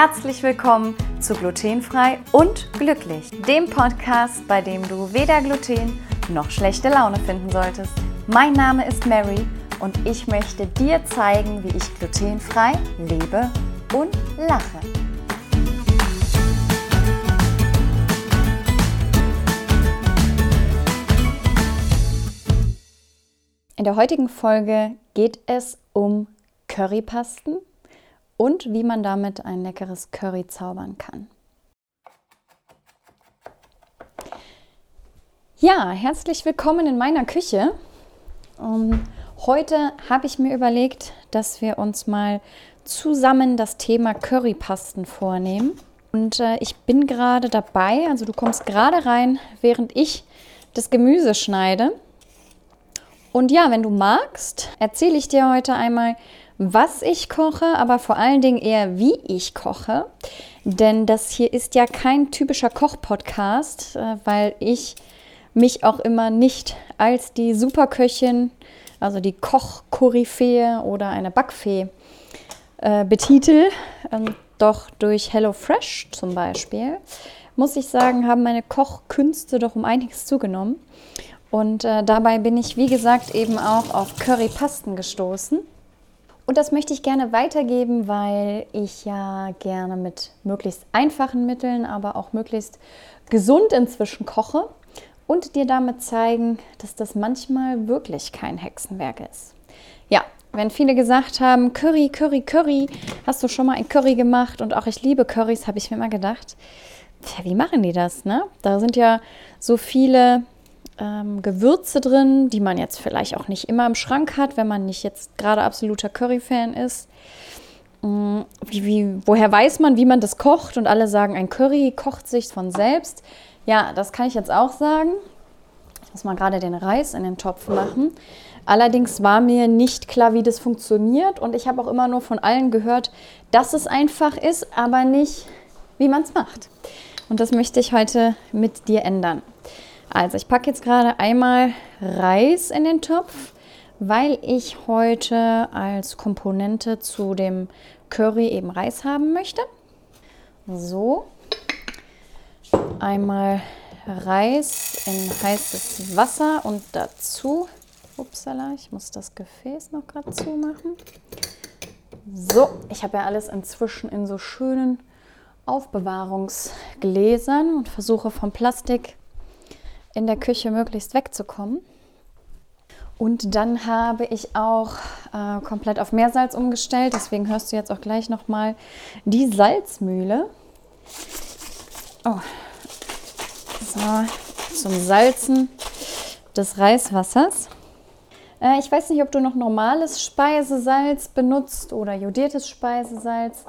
Herzlich willkommen zu Glutenfrei und Glücklich, dem Podcast, bei dem du weder Gluten noch schlechte Laune finden solltest. Mein Name ist Mary und ich möchte dir zeigen, wie ich glutenfrei lebe und lache. In der heutigen Folge geht es um Currypasten und wie man damit ein leckeres Curry zaubern kann. Ja, herzlich willkommen in meiner Küche. Um, ähm, heute habe ich mir überlegt, dass wir uns mal zusammen das Thema Currypasten vornehmen. Und äh, ich bin gerade dabei, also du kommst gerade rein, während ich das Gemüse schneide. Und ja, wenn du magst, erzähle ich dir heute einmal, was ich koche, aber vor allen Dingen eher, wie ich koche. Denn das hier ist ja kein typischer Koch-Podcast, äh, weil ich mich auch immer nicht als die Superköchin, also die Koch-Koryphäe oder eine Backfee äh, betitel. Ähm, doch durch HelloFresh zum Beispiel, muss ich sagen, haben meine Kochkünste doch um einiges zugenommen. Und äh, dabei bin ich, wie gesagt, eben auch auf Currypasten gestoßen. Und das möchte ich gerne weitergeben, weil ich ja gerne mit möglichst einfachen Mitteln, aber auch möglichst gesund inzwischen koche und dir damit zeigen, dass das manchmal wirklich kein Hexenwerk ist. Ja, wenn viele gesagt haben, Curry, Curry, Curry, hast du schon mal ein Curry gemacht? Und auch ich liebe Currys, habe ich mir mal gedacht, ja, wie machen die das? Ne? Da sind ja so viele ähm, Gewürze drin, die man jetzt vielleicht auch nicht immer im Schrank hat, wenn man nicht jetzt gerade absoluter Curry-Fan ist. Ähm, wie, wie, woher weiß man, wie man das kocht? Und alle sagen, ein Curry kocht sich von selbst. Ja, das kann ich jetzt auch sagen. Ich muss mal gerade den Reis in den Topf machen. Allerdings war mir nicht klar, wie das funktioniert. Und ich habe auch immer nur von allen gehört, dass es einfach ist, aber nicht, wie man es macht. Und das möchte ich heute mit dir ändern. Also ich packe jetzt gerade einmal Reis in den Topf, weil ich heute als Komponente zu dem Curry eben Reis haben möchte. So, einmal Reis in heißes Wasser und dazu, upsala, ich muss das Gefäß noch gerade zumachen. So, ich habe ja alles inzwischen in so schönen Aufbewahrungsgläsern und versuche vom Plastik in der Küche möglichst wegzukommen. Und dann habe ich auch äh, komplett auf Meersalz umgestellt. Deswegen hörst du jetzt auch gleich nochmal die Salzmühle. Oh. So, zum Salzen des Reiswassers. Äh, ich weiß nicht, ob du noch normales Speisesalz benutzt oder jodiertes Speisesalz.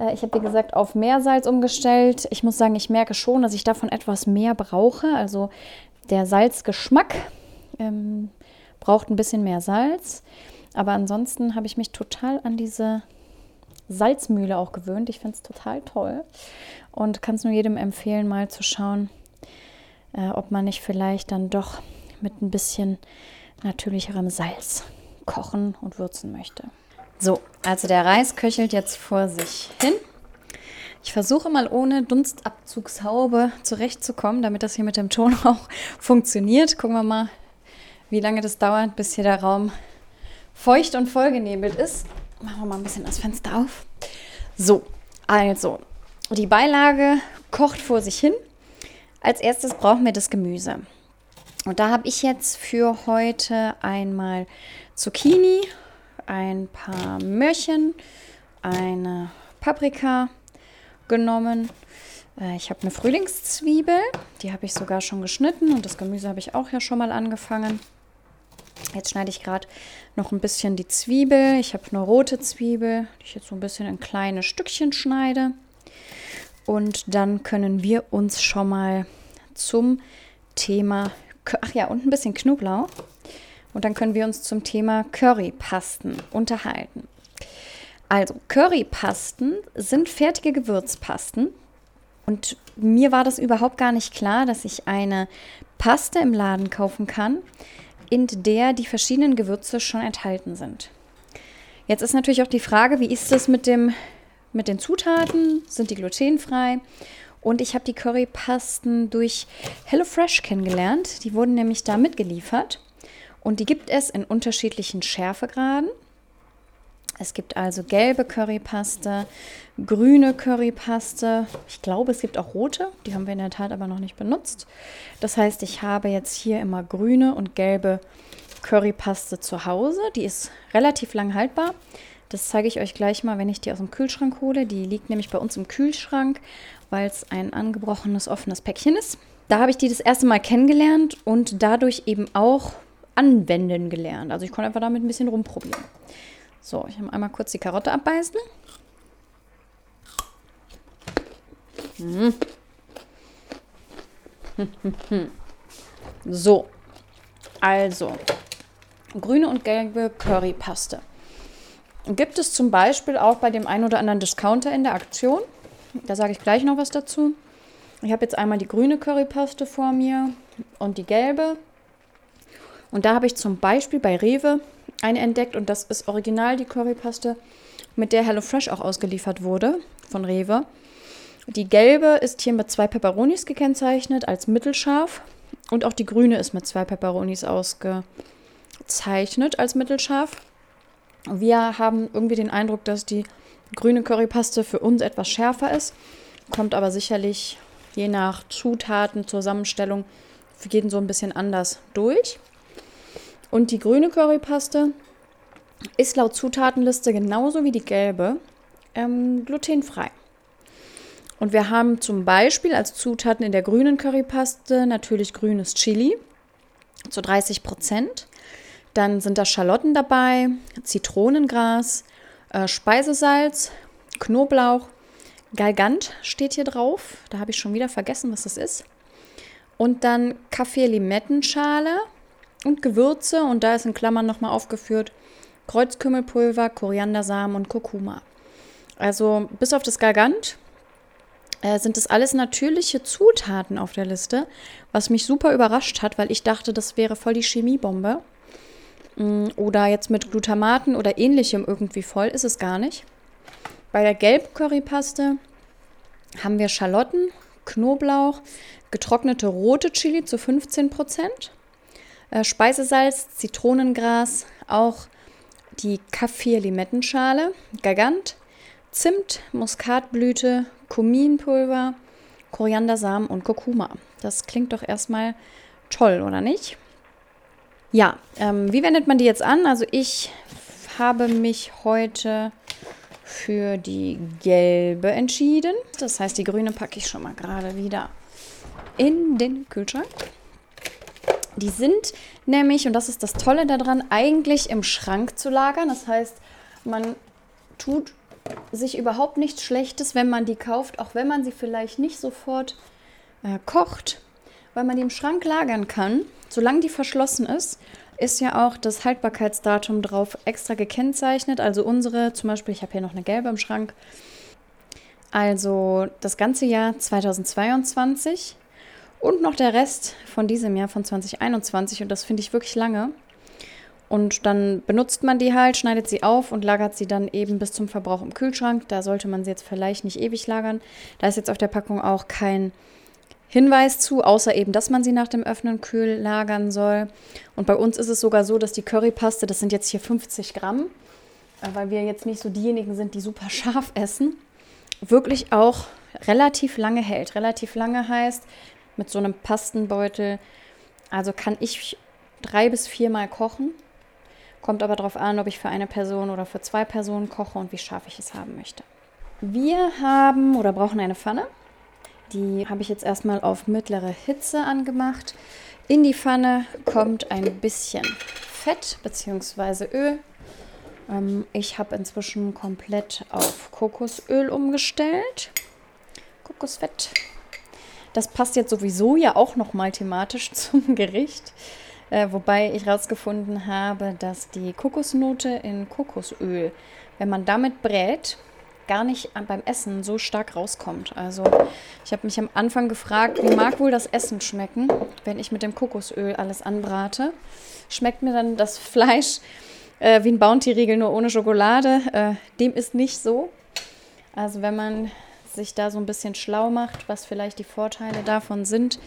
Äh, ich habe, wie gesagt, auf Meersalz umgestellt. Ich muss sagen, ich merke schon, dass ich davon etwas mehr brauche. Also der Salzgeschmack ähm, braucht ein bisschen mehr Salz. Aber ansonsten habe ich mich total an diese Salzmühle auch gewöhnt. Ich finde es total toll und kann es nur jedem empfehlen, mal zu schauen, äh, ob man nicht vielleicht dann doch mit ein bisschen natürlicherem Salz kochen und würzen möchte. So, also der Reis köchelt jetzt vor sich hin. Ich versuche mal ohne Dunstabzugshaube zurechtzukommen, damit das hier mit dem Ton auch funktioniert. Gucken wir mal, wie lange das dauert, bis hier der Raum feucht und vollgenebelt ist. Machen wir mal ein bisschen das Fenster auf. So, also, die Beilage kocht vor sich hin. Als erstes brauchen wir das Gemüse. Und da habe ich jetzt für heute einmal Zucchini, ein paar Möhrchen, eine Paprika genommen. Äh, ich habe eine Frühlingszwiebel, die habe ich sogar schon geschnitten und das Gemüse habe ich auch ja schon mal angefangen. Jetzt schneide ich gerade noch ein bisschen die Zwiebel. Ich habe eine rote Zwiebel, die ich jetzt so ein bisschen in kleine Stückchen schneide. Und dann können wir uns schon mal zum Thema, ach ja, und ein bisschen Knoblauch. Und dann können wir uns zum Thema Currypasten unterhalten. Also, Currypasten sind fertige Gewürzpasten. Und mir war das überhaupt gar nicht klar, dass ich eine Paste im Laden kaufen kann, in der die verschiedenen Gewürze schon enthalten sind. Jetzt ist natürlich auch die Frage, wie ist es mit dem mit den Zutaten, sind die glutenfrei. Und ich habe die Currypasten durch HelloFresh kennengelernt. Die wurden nämlich da mitgeliefert. Und die gibt es in unterschiedlichen Schärfegraden. Es gibt also gelbe Currypaste, grüne Currypaste. Ich glaube, es gibt auch rote. Die haben wir in der Tat aber noch nicht benutzt. Das heißt, ich habe jetzt hier immer grüne und gelbe Currypaste zu Hause. Die ist relativ lang haltbar. Das zeige ich euch gleich mal, wenn ich die aus dem Kühlschrank hole. Die liegt nämlich bei uns im Kühlschrank, weil es ein angebrochenes, offenes Päckchen ist. Da habe ich die das erste Mal kennengelernt und dadurch eben auch anwenden gelernt. Also ich konnte einfach damit ein bisschen rumprobieren. So, ich habe einmal kurz die Karotte abbeißen. Hm. So, also grüne und gelbe Currypaste. Gibt es zum Beispiel auch bei dem einen oder anderen Discounter in der Aktion. Da sage ich gleich noch was dazu. Ich habe jetzt einmal die grüne Currypaste vor mir und die gelbe. Und da habe ich zum Beispiel bei Rewe eine entdeckt und das ist original die Currypaste, mit der HelloFresh auch ausgeliefert wurde von Rewe. Die gelbe ist hier mit zwei Peperonis gekennzeichnet als mittelscharf und auch die grüne ist mit zwei Peperonis ausgezeichnet als mittelscharf. Wir haben irgendwie den Eindruck, dass die grüne Currypaste für uns etwas schärfer ist, kommt aber sicherlich je nach Zutaten, Zusammenstellung für jeden so ein bisschen anders durch. Und die grüne Currypaste ist laut Zutatenliste genauso wie die gelbe ähm, glutenfrei. Und wir haben zum Beispiel als Zutaten in der grünen Currypaste natürlich grünes Chili zu 30 Prozent. Dann sind da Schalotten dabei, Zitronengras, äh, Speisesalz, Knoblauch, Galgant steht hier drauf. Da habe ich schon wieder vergessen, was das ist. Und dann Kaffee-Limettenschale, und Gewürze und da ist in Klammern nochmal aufgeführt Kreuzkümmelpulver, Koriandersamen und Kurkuma. Also bis auf das Gargant äh, sind das alles natürliche Zutaten auf der Liste, was mich super überrascht hat, weil ich dachte, das wäre voll die Chemiebombe. Mm, oder jetzt mit Glutamaten oder ähnlichem irgendwie voll, ist es gar nicht. Bei der Gelb-Currypaste haben wir Schalotten, Knoblauch, getrocknete rote Chili zu 15 Prozent äh, Speisesalz, Zitronengras, auch die Kaffee-Limettenschale, Gagant, Zimt, Muskatblüte, Kuminpulver, Koriandersamen und Kurkuma. Das klingt doch erstmal toll, oder nicht? Ja, ähm, wie wendet man die jetzt an? Also ich habe mich heute für die gelbe entschieden. Das heißt, die grüne packe ich schon mal gerade wieder in den Kühlschrank. Die sind nämlich, und das ist das Tolle daran, eigentlich im Schrank zu lagern. Das heißt, man tut sich überhaupt nichts Schlechtes, wenn man die kauft, auch wenn man sie vielleicht nicht sofort äh, kocht, weil man die im Schrank lagern kann. Solange die verschlossen ist, ist ja auch das Haltbarkeitsdatum drauf extra gekennzeichnet. Also unsere, zum Beispiel, ich habe hier noch eine gelbe im Schrank. Also das ganze Jahr 2022 und noch der Rest von diesem Jahr, von 2021. Und das finde ich wirklich lange. Und dann benutzt man die halt, schneidet sie auf und lagert sie dann eben bis zum Verbrauch im Kühlschrank. Da sollte man sie jetzt vielleicht nicht ewig lagern. Da ist jetzt auf der Packung auch kein Hinweis zu, außer eben, dass man sie nach dem Öffnen kühl lagern soll. Und bei uns ist es sogar so, dass die Currypaste, das sind jetzt hier 50 Gramm, äh, weil wir jetzt nicht so diejenigen sind, die super scharf essen, wirklich auch relativ lange hält. Relativ lange heißt, mit so einem Pastenbeutel. Also kann ich drei bis viermal kochen. Kommt aber darauf an, ob ich für eine Person oder für zwei Personen koche und wie scharf ich es haben möchte. Wir haben oder brauchen eine Pfanne. Die habe ich jetzt erstmal auf mittlere Hitze angemacht. In die Pfanne kommt ein bisschen Fett bzw. Öl. Ähm, ich habe inzwischen komplett auf Kokosöl umgestellt. Kokosfett das passt jetzt sowieso ja auch nochmal thematisch zum Gericht. Äh, wobei ich herausgefunden habe, dass die Kokosnote in Kokosöl, wenn man damit brät, gar nicht beim Essen so stark rauskommt. Also ich habe mich am Anfang gefragt, wie mag wohl das Essen schmecken, wenn ich mit dem Kokosöl alles anbrate. Schmeckt mir dann das Fleisch äh, wie ein Bounty-Riegel nur ohne Schokolade? Äh, dem ist nicht so. Also wenn man sich da so ein bisschen schlau macht, was vielleicht die Vorteile davon sind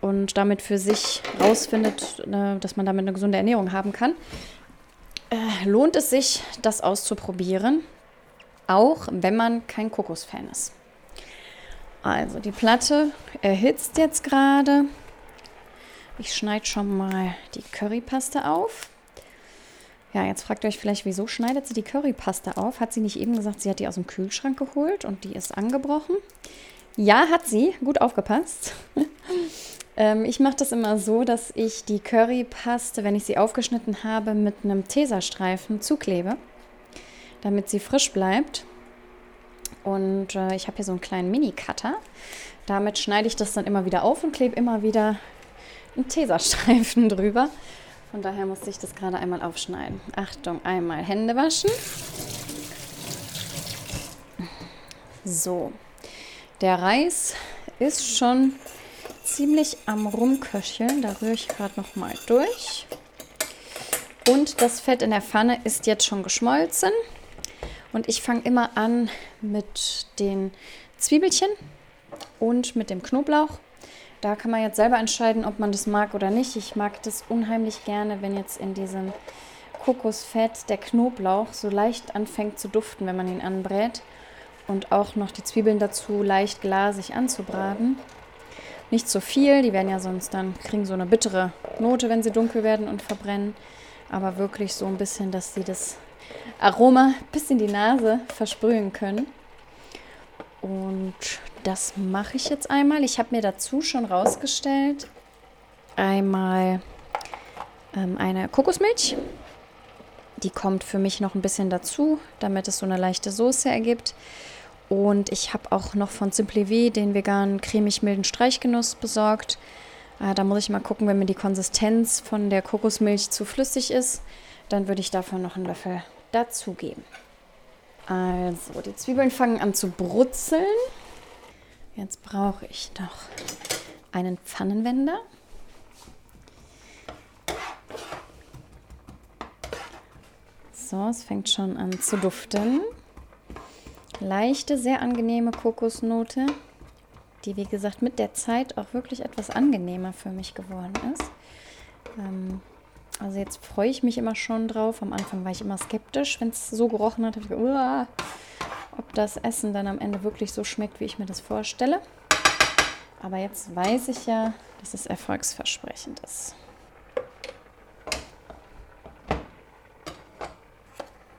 und damit für sich rausfindet, äh, dass man damit eine gesunde Ernährung haben kann, äh, lohnt es sich, das auszuprobieren, auch wenn man kein Kokosfan ist. Also die Platte erhitzt jetzt gerade. Ich schneide schon mal die Currypaste auf. Ja, jetzt fragt ihr euch vielleicht, wieso schneidet sie die Currypaste auf? Hat sie nicht eben gesagt, sie hat die aus dem Kühlschrank geholt und die ist angebrochen? Ja, hat sie. Gut aufgepasst. ähm, ich mache das immer so, dass ich die Currypaste, wenn ich sie aufgeschnitten habe, mit einem Tesastreifen zuklebe, damit sie frisch bleibt. Und äh, ich habe hier so einen kleinen Mini-Cutter. Damit schneide ich das dann immer wieder auf und klebe immer wieder einen Tesastreifen drüber. Von daher musste ich das gerade einmal aufschneiden. Achtung, einmal Hände waschen. So, der Reis ist schon ziemlich am Rumköcheln. Da rühre ich gerade noch mal durch. Und das Fett in der Pfanne ist jetzt schon geschmolzen. Und ich fange immer an mit den Zwiebelchen und mit dem Knoblauch. Da kann man jetzt selber entscheiden, ob man das mag oder nicht. Ich mag das unheimlich gerne, wenn jetzt in diesem Kokosfett der Knoblauch so leicht anfängt zu duften, wenn man ihn anbrät. Und auch noch die Zwiebeln dazu leicht glasig anzubraten. Nicht zu viel, die werden ja sonst dann, kriegen so eine bittere Note, wenn sie dunkel werden und verbrennen. Aber wirklich so ein bisschen, dass sie das Aroma bis in die Nase versprühen können. Und das mache ich jetzt einmal. Ich habe mir dazu schon rausgestellt einmal ähm, eine Kokosmilch. Die kommt für mich noch ein bisschen dazu, damit es so eine leichte Soße ergibt. Und ich habe auch noch von Simply V den veganen cremig milden Streichgenuss besorgt. Äh, da muss ich mal gucken, wenn mir die Konsistenz von der Kokosmilch zu flüssig ist, dann würde ich davon noch einen Löffel dazugeben. Also, die Zwiebeln fangen an zu brutzeln. Jetzt brauche ich noch einen Pfannenwender. So, es fängt schon an zu duften. Leichte, sehr angenehme Kokosnote, die wie gesagt mit der Zeit auch wirklich etwas angenehmer für mich geworden ist. Ähm, also jetzt freue ich mich immer schon drauf. Am Anfang war ich immer skeptisch, wenn es so gerochen hat. Ich gedacht, ob das Essen dann am Ende wirklich so schmeckt, wie ich mir das vorstelle. Aber jetzt weiß ich ja, dass es erfolgsversprechend ist.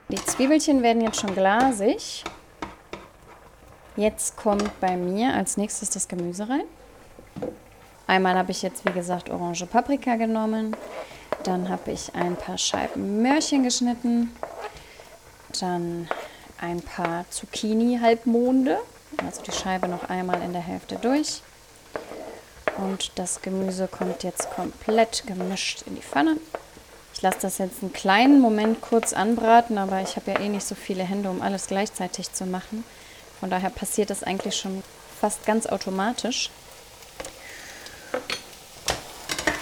Die Zwiebelchen werden jetzt schon glasig. Jetzt kommt bei mir als nächstes das Gemüse rein. Einmal habe ich jetzt, wie gesagt, orange Paprika genommen. Dann habe ich ein paar Scheiben Möhrchen geschnitten. Dann ein paar Zucchini-Halbmonde. Also die Scheibe noch einmal in der Hälfte durch. Und das Gemüse kommt jetzt komplett gemischt in die Pfanne. Ich lasse das jetzt einen kleinen Moment kurz anbraten, aber ich habe ja eh nicht so viele Hände, um alles gleichzeitig zu machen. Von daher passiert das eigentlich schon fast ganz automatisch.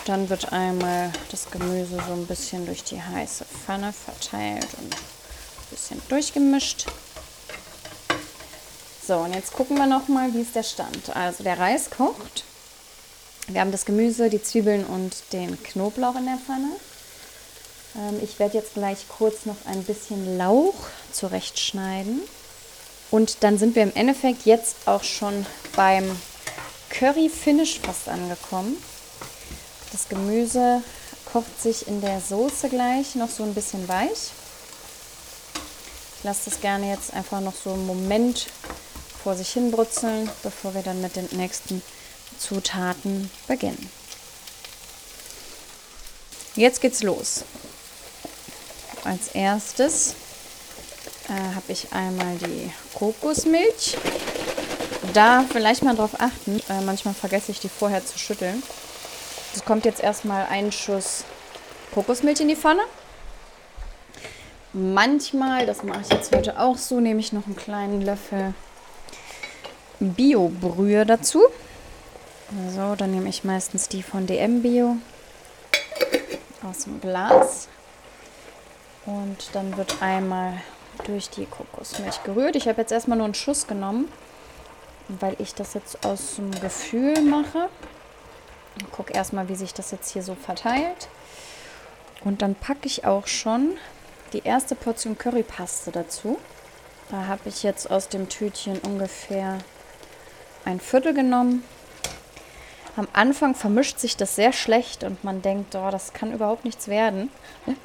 Dann wird einmal das Gemüse so ein bisschen durch die heiße Pfanne verteilt und ein bisschen durchgemischt. So, und jetzt gucken wir noch mal, wie ist der Stand. Also der Reis kocht. Wir haben das Gemüse, die Zwiebeln und den Knoblauch in der Pfanne. Ähm, ich werde jetzt gleich kurz noch ein bisschen Lauch zurechtschneiden. Und dann sind wir im Endeffekt jetzt auch schon beim Curry Finish fast angekommen. Das Gemüse kocht sich in der Soße gleich noch so ein bisschen weich. Ich lasse das gerne jetzt einfach noch so einen Moment vor sich hin brutzeln, bevor wir dann mit den nächsten Zutaten beginnen. Jetzt geht's los. Als erstes äh, habe ich einmal die Kokosmilch. Da vielleicht mal drauf achten, äh, manchmal vergesse ich die vorher zu schütteln. Es kommt jetzt erstmal ein Schuss Kokosmilch in die Pfanne. Manchmal, das mache ich jetzt heute auch so, nehme ich noch einen kleinen Löffel Bio-Brühe dazu. So, dann nehme ich meistens die von DM Bio aus dem Glas. Und dann wird einmal durch die Kokosmilch gerührt. Ich habe jetzt erstmal nur einen Schuss genommen, weil ich das jetzt aus dem Gefühl mache. Guck erstmal, wie sich das jetzt hier so verteilt. Und dann packe ich auch schon die erste Portion Currypaste dazu. Da habe ich jetzt aus dem Tütchen ungefähr ein Viertel genommen. Am Anfang vermischt sich das sehr schlecht und man denkt, oh, das kann überhaupt nichts werden.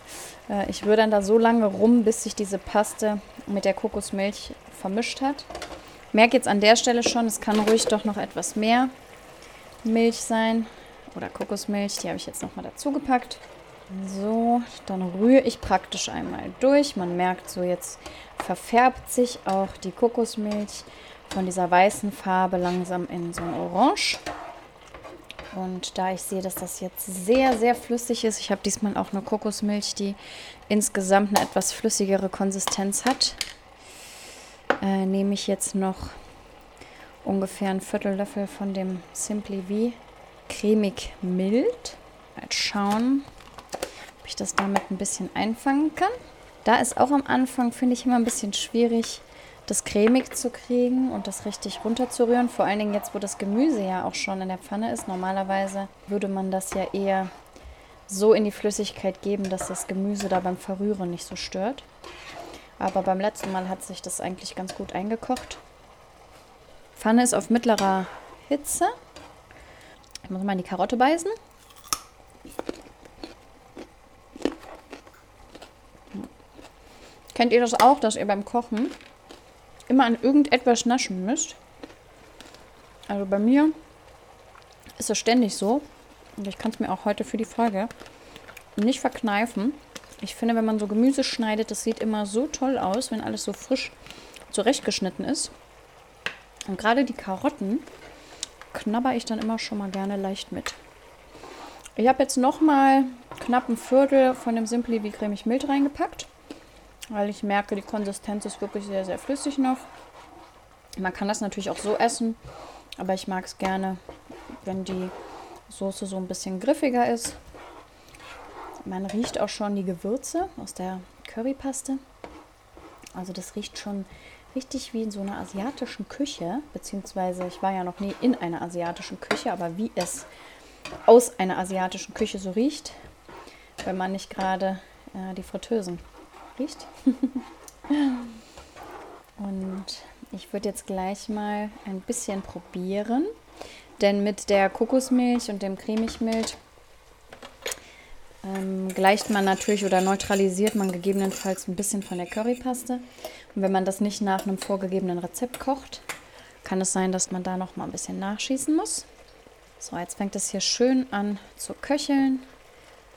Äh, ich rühre dann da so lange rum, bis sich diese Paste mit der Kokosmilch vermischt hat. Merke jetzt an der Stelle schon, es kann ruhig doch noch etwas mehr Milch sein oder Kokosmilch. Die habe ich jetzt nochmal dazu gepackt. So, dann rühre ich praktisch einmal durch. Man merkt so, jetzt verfärbt sich auch die Kokosmilch von dieser weißen Farbe langsam in so ein Orange. Und da ich sehe, dass das jetzt sehr, sehr flüssig ist, ich habe diesmal auch eine Kokosmilch, die insgesamt eine etwas flüssigere Konsistenz hat, äh, nehme ich jetzt noch ungefähr ein Viertellöffel von dem Simply V cremig mild. Mal schauen, ob ich das damit ein bisschen einfangen kann. Da ist auch am Anfang, finde ich, immer ein bisschen schwierig, das cremig zu kriegen und das richtig runterzurühren. Vor allen Dingen jetzt, wo das Gemüse ja auch schon in der Pfanne ist. Normalerweise würde man das ja eher so in die Flüssigkeit geben, dass das Gemüse da beim Verrühren nicht so stört. Aber beim letzten Mal hat sich das eigentlich ganz gut eingekocht. Pfanne ist auf mittlerer Hitze. Ich muss mal in die Karotte beißen. Kennt ihr das auch, dass ihr beim Kochen immer an irgendetwas naschen müsst? Also bei mir ist es ständig so. Und ich kann es mir auch heute für die Folge nicht verkneifen. Ich finde, wenn man so Gemüse schneidet, das sieht immer so toll aus, wenn alles so frisch zurechtgeschnitten ist. Und gerade die Karotten knabber ich dann immer schon mal gerne leicht mit. Ich habe jetzt noch mal knapp ein Viertel von dem Simply wie cremig mild reingepackt, weil ich merke, die Konsistenz ist wirklich sehr, sehr flüssig noch. Man kann das natürlich auch so essen, aber ich mag es gerne, wenn die Soße so ein bisschen griffiger ist. Man riecht auch schon die Gewürze aus der Currypaste. Also das riecht schon richtig wie in so einer asiatischen Küche, beziehungsweise ich war ja noch nie in einer asiatischen Küche, aber wie es aus einer asiatischen Küche so riecht, wenn man nicht gerade äh, die Fritteusen riecht. Und ich würde jetzt gleich mal ein bisschen probieren, denn mit der Kokosmilch und dem Cremigmilch ähm, gleicht man natürlich oder neutralisiert man gegebenenfalls ein bisschen von der Currypaste. Und wenn man das nicht nach einem vorgegebenen Rezept kocht, kann es sein, dass man da noch mal ein bisschen nachschießen muss. So, jetzt fängt es hier schön an zu köcheln.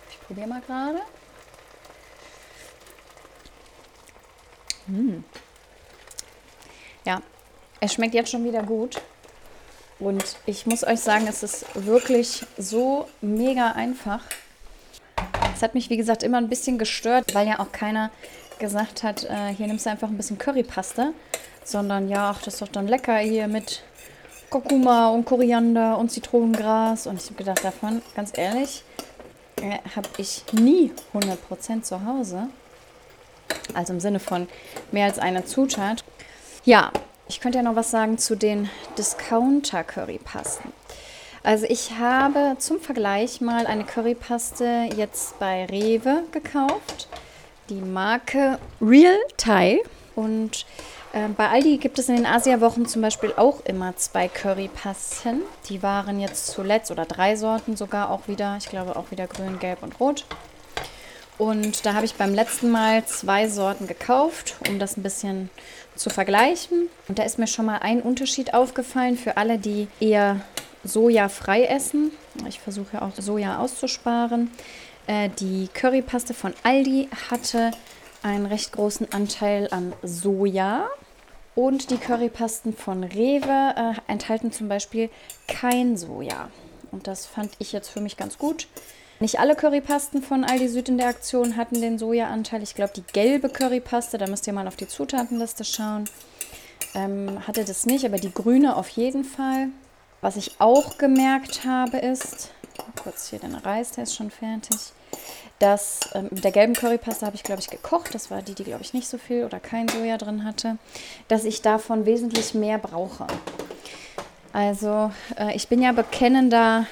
Ich probiere mal gerade. Mmh. Ja, es schmeckt jetzt schon wieder gut. Und ich muss euch sagen, es ist wirklich so mega einfach. Es hat mich, wie gesagt, immer ein bisschen gestört, weil ja auch keiner gesagt hat, äh, hier nimmst du einfach ein bisschen Currypaste, sondern ja, ach, das ist doch dann lecker hier mit Kurkuma und Koriander und Zitronengras. Und ich habe gedacht, davon, ganz ehrlich, äh, habe ich nie 100% zu Hause. Also im Sinne von mehr als einer Zutat. Ja, ich könnte ja noch was sagen zu den Discounter-Currypasten. Also ich habe zum Vergleich mal eine Currypaste jetzt bei Rewe gekauft. Die Marke Real Thai. Und äh, bei Aldi gibt es in den Asia-Wochen zum Beispiel auch immer zwei Currypasten. Die waren jetzt zuletzt, oder drei Sorten sogar auch wieder. Ich glaube auch wieder grün, gelb und rot. Und da habe ich beim letzten Mal zwei Sorten gekauft, um das ein bisschen zu vergleichen. Und da ist mir schon mal ein Unterschied aufgefallen für alle, die eher Soja frei essen. Ich versuche auch Soja auszusparen. Äh, die Currypaste von Aldi hatte einen recht großen Anteil an Soja. Und die Currypasten von Rewe äh, enthalten zum Beispiel kein Soja. Und das fand ich jetzt für mich ganz gut. Nicht alle Currypasten von Aldi Süd in der Aktion hatten den Sojaanteil. Ich glaube, die gelbe Currypaste, da müsst ihr mal auf die Zutatenliste schauen, ähm, hatte das nicht, aber die grüne auf jeden Fall. Was ich auch gemerkt habe ist, kurz hier den Reis, der ist schon fertig. Dass ähm, mit der gelben Currypaste habe ich, glaube ich, gekocht. Das war die, die, glaube ich, nicht so viel oder kein Soja drin hatte. Dass ich davon wesentlich mehr brauche. Also äh, ich bin ja bekennender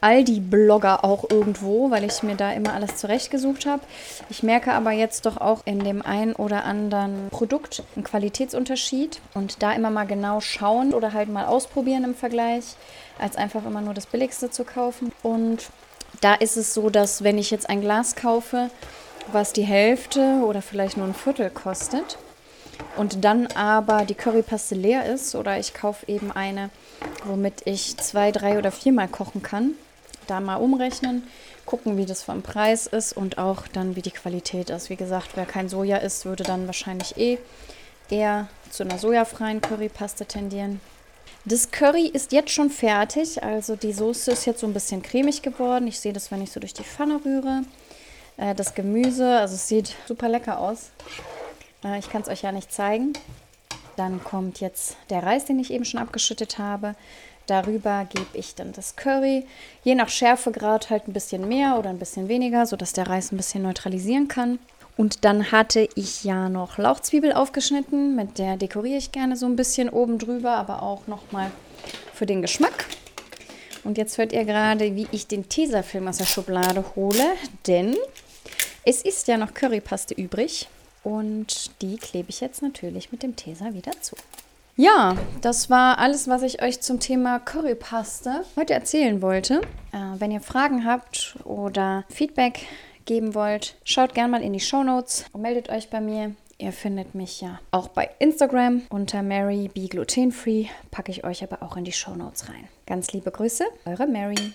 Aldi-Blogger auch irgendwo, weil ich mir da immer alles zurechtgesucht habe. Ich merke aber jetzt doch auch in dem einen oder anderen Produkt einen Qualitätsunterschied und da immer mal genau schauen oder halt mal ausprobieren im Vergleich, als einfach immer nur das Billigste zu kaufen. Und da ist es so, dass wenn ich jetzt ein Glas kaufe, was die Hälfte oder vielleicht nur ein Viertel kostet, und dann aber die Currypaste leer ist oder ich kaufe eben eine, womit ich zwei, drei oder viermal kochen kann, da mal umrechnen, gucken, wie das vom Preis ist und auch dann, wie die Qualität ist. Wie gesagt, wer kein Soja isst, würde dann wahrscheinlich eh eher zu einer sojafreien Currypaste tendieren. Das Curry ist jetzt schon fertig, also die Soße ist jetzt so ein bisschen cremig geworden. Ich sehe das, wenn ich so durch die Pfanne rühre. Äh, das Gemüse, also es sieht super lecker aus. Äh, ich kann es euch ja nicht zeigen. Dann kommt jetzt der Reis, den ich eben schon abgeschüttet habe. Darüber gebe ich dann das Curry, je nach Schärfegrad halt ein bisschen mehr oder ein bisschen weniger, sodass der Reis ein bisschen neutralisieren kann. Und dann hatte ich ja noch Lauchzwiebel aufgeschnitten, mit der dekoriere ich gerne so ein bisschen oben drüber, aber auch nochmal für den Geschmack. Und jetzt hört ihr gerade, wie ich den Tesafilm aus der Schublade hole, denn es ist ja noch Currypaste übrig und die klebe ich jetzt natürlich mit dem Tesa wieder zu. Ja, das war alles, was ich euch zum Thema Currypaste heute erzählen wollte. Äh, wenn ihr Fragen habt oder Feedback geben wollt, schaut gerne mal in die Show Notes und meldet euch bei mir. Ihr findet mich ja auch bei Instagram unter Mary Be Glutenfree, packe ich euch aber auch in die Show Notes rein. Ganz liebe Grüße, eure Mary.